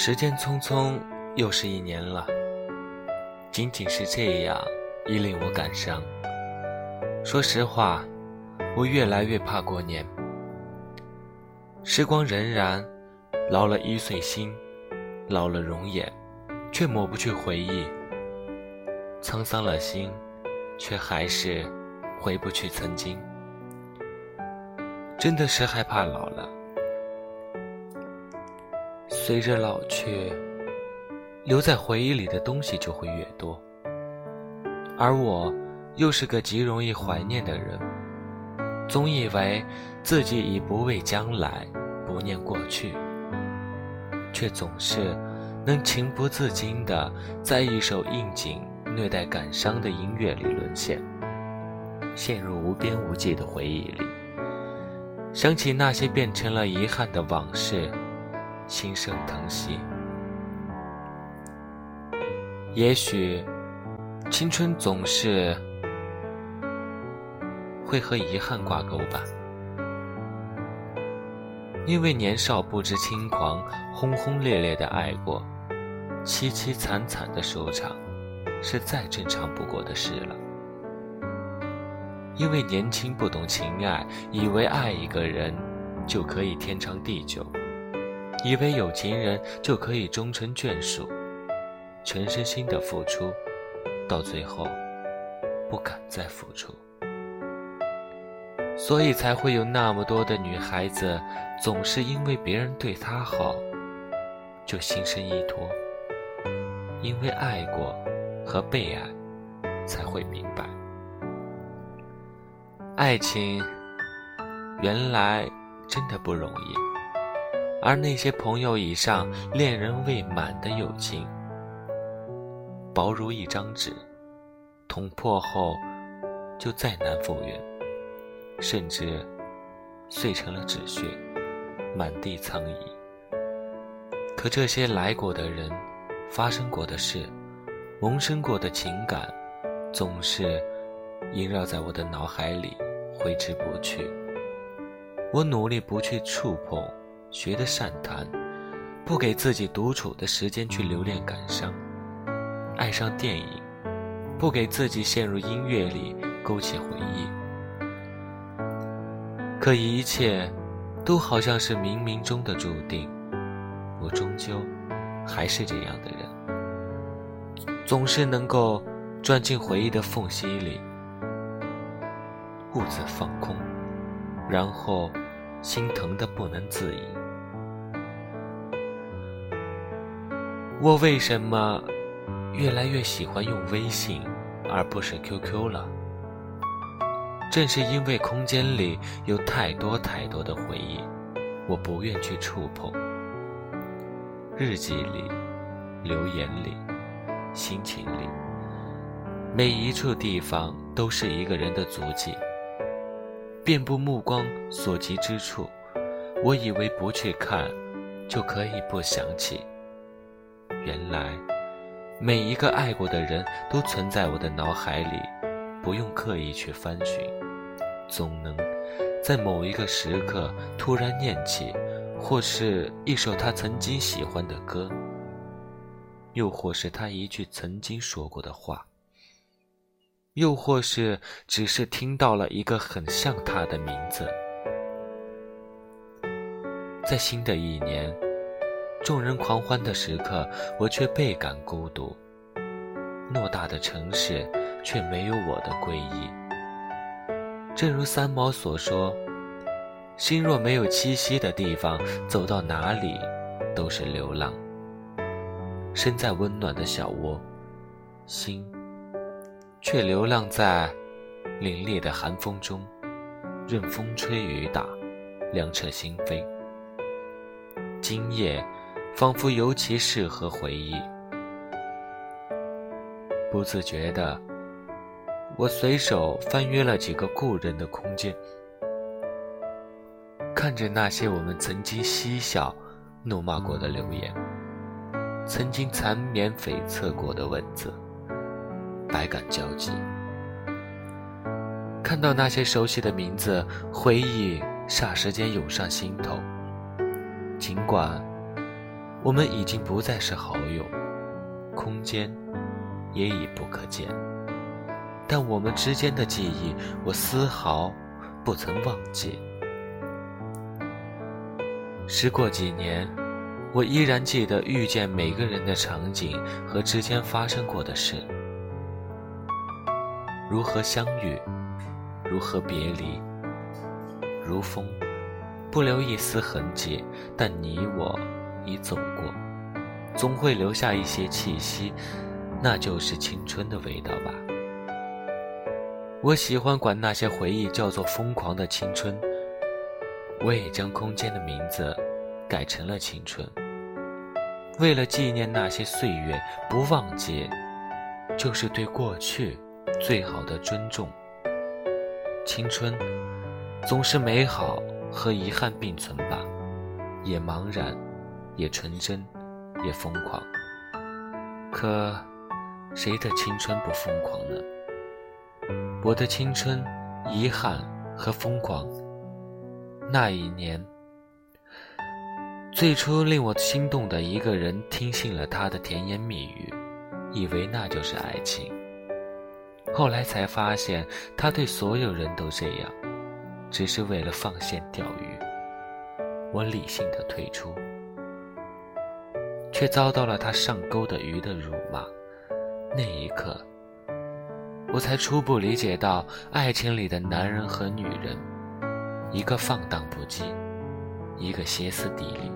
时间匆匆，又是一年了。仅仅是这样，已令我感伤。说实话，我越来越怕过年。时光荏苒，老了一岁心，老了容颜，却抹不去回忆。沧桑了心，却还是回不去曾经。真的是害怕老了。随着老去，留在回忆里的东西就会越多，而我又是个极容易怀念的人，总以为自己已不畏将来，不念过去，却总是能情不自禁地在一首应景、略带感伤的音乐里沦陷，陷入无边无际的回忆里，想起那些变成了遗憾的往事。心生疼惜。也许，青春总是会和遗憾挂钩吧。因为年少不知轻狂，轰轰烈烈的爱过，凄凄惨惨的收场，是再正常不过的事了。因为年轻不懂情爱，以为爱一个人就可以天长地久。以为有情人就可以终成眷属，全身心的付出，到最后不敢再付出，所以才会有那么多的女孩子，总是因为别人对她好，就心生依托。因为爱过和被爱，才会明白，爱情原来真的不容易。而那些朋友以上、恋人未满的友情，薄如一张纸，捅破后就再难复原，甚至碎成了纸屑，满地苍夷。可这些来过的人、发生过的事、萌生过的情感，总是萦绕在我的脑海里，挥之不去。我努力不去触碰。学的善谈，不给自己独处的时间去留恋感伤；爱上电影，不给自己陷入音乐里勾起回忆。可一切，都好像是冥冥中的注定。我终究还是这样的人，总是能够钻进回忆的缝隙里，兀自放空，然后。心疼的不能自已。我为什么越来越喜欢用微信，而不是 QQ 了？正是因为空间里有太多太多的回忆，我不愿去触碰。日记里、留言里、心情里，每一处地方都是一个人的足迹。遍布目光所及之处，我以为不去看，就可以不想起。原来，每一个爱过的人都存在我的脑海里，不用刻意去翻寻，总能在某一个时刻突然念起，或是一首他曾经喜欢的歌，又或是他一句曾经说过的话。又或是只是听到了一个很像他的名字，在新的一年，众人狂欢的时刻，我却倍感孤独。偌大的城市，却没有我的归依。正如三毛所说：“心若没有栖息的地方，走到哪里都是流浪。”身在温暖的小窝，心。却流浪在凛冽的寒风中，任风吹雨打，凉彻心扉。今夜仿佛尤其适合回忆。不自觉的，我随手翻阅了几个故人的空间，看着那些我们曾经嬉笑怒骂过的留言，曾经缠绵悱恻过的文字。百感交集，看到那些熟悉的名字，回忆霎时间涌上心头。尽管我们已经不再是好友，空间也已不可见。但我们之间的记忆，我丝毫不曾忘记。时过几年，我依然记得遇见每个人的场景和之间发生过的事，如何相遇，如何别离，如风，不留一丝痕迹。但你我已走过，总会留下一些气息，那就是青春的味道吧。我喜欢管那些回忆叫做疯狂的青春。我也将空间的名字改成了青春，为了纪念那些岁月，不忘记，就是对过去最好的尊重。青春总是美好和遗憾并存吧，也茫然，也纯真，也疯狂。可谁的青春不疯狂呢？我的青春、遗憾和疯狂。那一年，最初令我心动的一个人，听信了他的甜言蜜语，以为那就是爱情。后来才发现，他对所有人都这样，只是为了放线钓鱼。我理性的退出，却遭到了他上钩的鱼的辱骂。那一刻，我才初步理解到爱情里的男人和女人。一个放荡不羁，一个歇斯底里。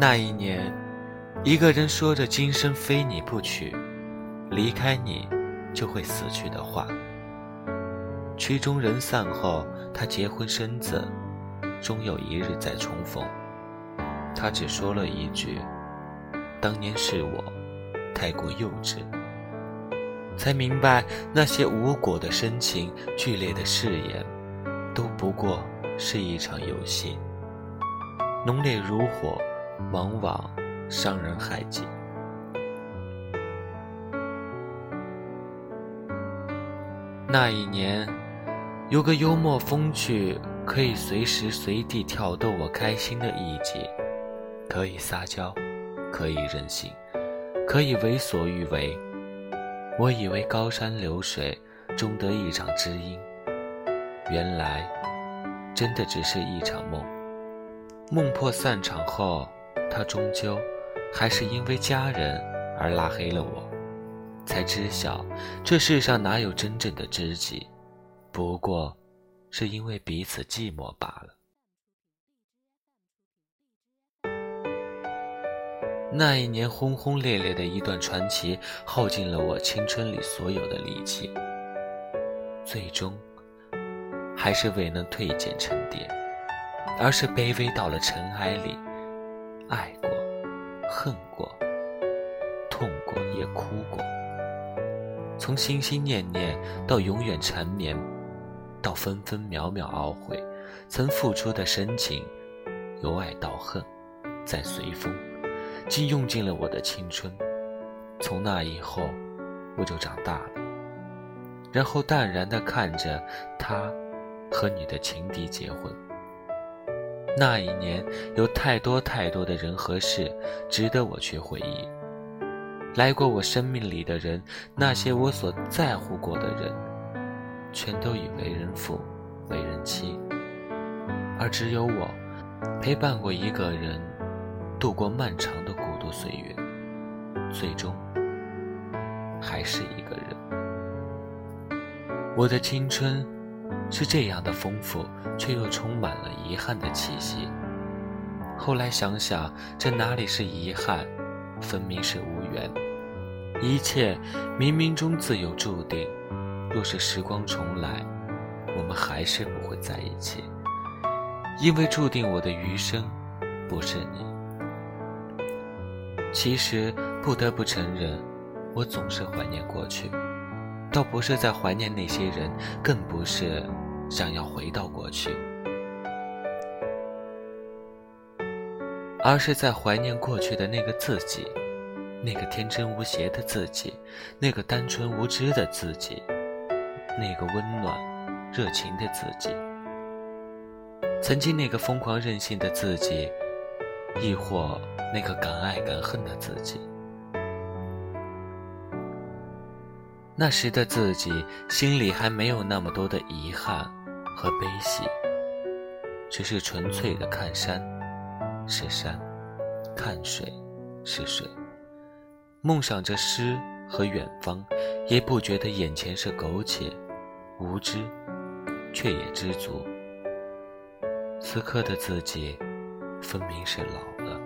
那一年，一个人说着“今生非你不娶，离开你就会死去”的话。曲终人散后，他结婚生子，终有一日再重逢。他只说了一句：“当年是我太过幼稚。”才明白，那些无果的深情、剧烈的誓言，都不过是一场游戏。浓烈如火，往往伤人害己。那一年，有个幽默风趣、可以随时随地挑逗我开心的艺伎，可以撒娇，可以任性，可以为所欲为。我以为高山流水终得一场知音，原来真的只是一场梦。梦破散场后，他终究还是因为家人而拉黑了我，才知晓这世上哪有真正的知己，不过是因为彼此寂寞罢了。那一年轰轰烈烈的一段传奇，耗尽了我青春里所有的力气，最终还是未能褪减沉淀，而是卑微到了尘埃里。爱过，恨过，痛过，也哭过。从心心念念到永远缠绵，到分分秒秒懊悔，曾付出的深情，由爱到恨，再随风。竟用尽了我的青春。从那以后，我就长大了，然后淡然地看着他和你的情敌结婚。那一年，有太多太多的人和事值得我去回忆。来过我生命里的人，那些我所在乎过的人，全都已为人父、为人妻，而只有我，陪伴过一个人。度过漫长的孤独岁月，最终还是一个人。我的青春是这样的丰富，却又充满了遗憾的气息。后来想想，这哪里是遗憾，分明是无缘。一切冥冥中自有注定。若是时光重来，我们还是不会在一起，因为注定我的余生不是你。其实不得不承认，我总是怀念过去，倒不是在怀念那些人，更不是想要回到过去，而是在怀念过去的那个自己，那个天真无邪的自己，那个单纯无知的自己，那个温暖、热情的自己，曾经那个疯狂任性的自己，亦或那个敢爱敢恨的自己。那时的自己心里还没有那么多的遗憾和悲喜，只是纯粹的看山是山，看水是水，梦想着诗和远方，也不觉得眼前是苟且，无知，却也知足。此刻的自己，分明是老了。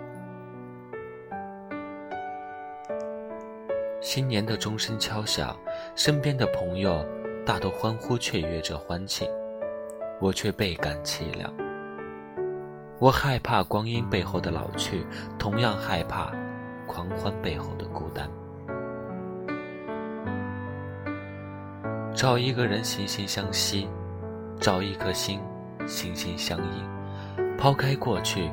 新年的钟声敲响，身边的朋友大都欢呼雀跃着欢庆，我却倍感凄凉。我害怕光阴背后的老去，同样害怕狂欢背后的孤单。找一个人惺惺相惜，找一颗心心心相印。抛开过去，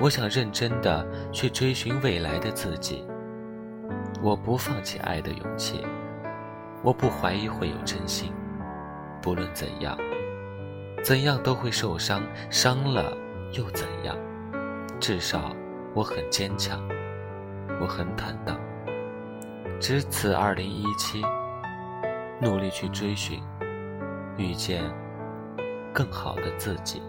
我想认真的去追寻未来的自己。我不放弃爱的勇气，我不怀疑会有真心。不论怎样，怎样都会受伤，伤了又怎样？至少我很坚强，我很坦荡。值此二零一七，努力去追寻，遇见更好的自己。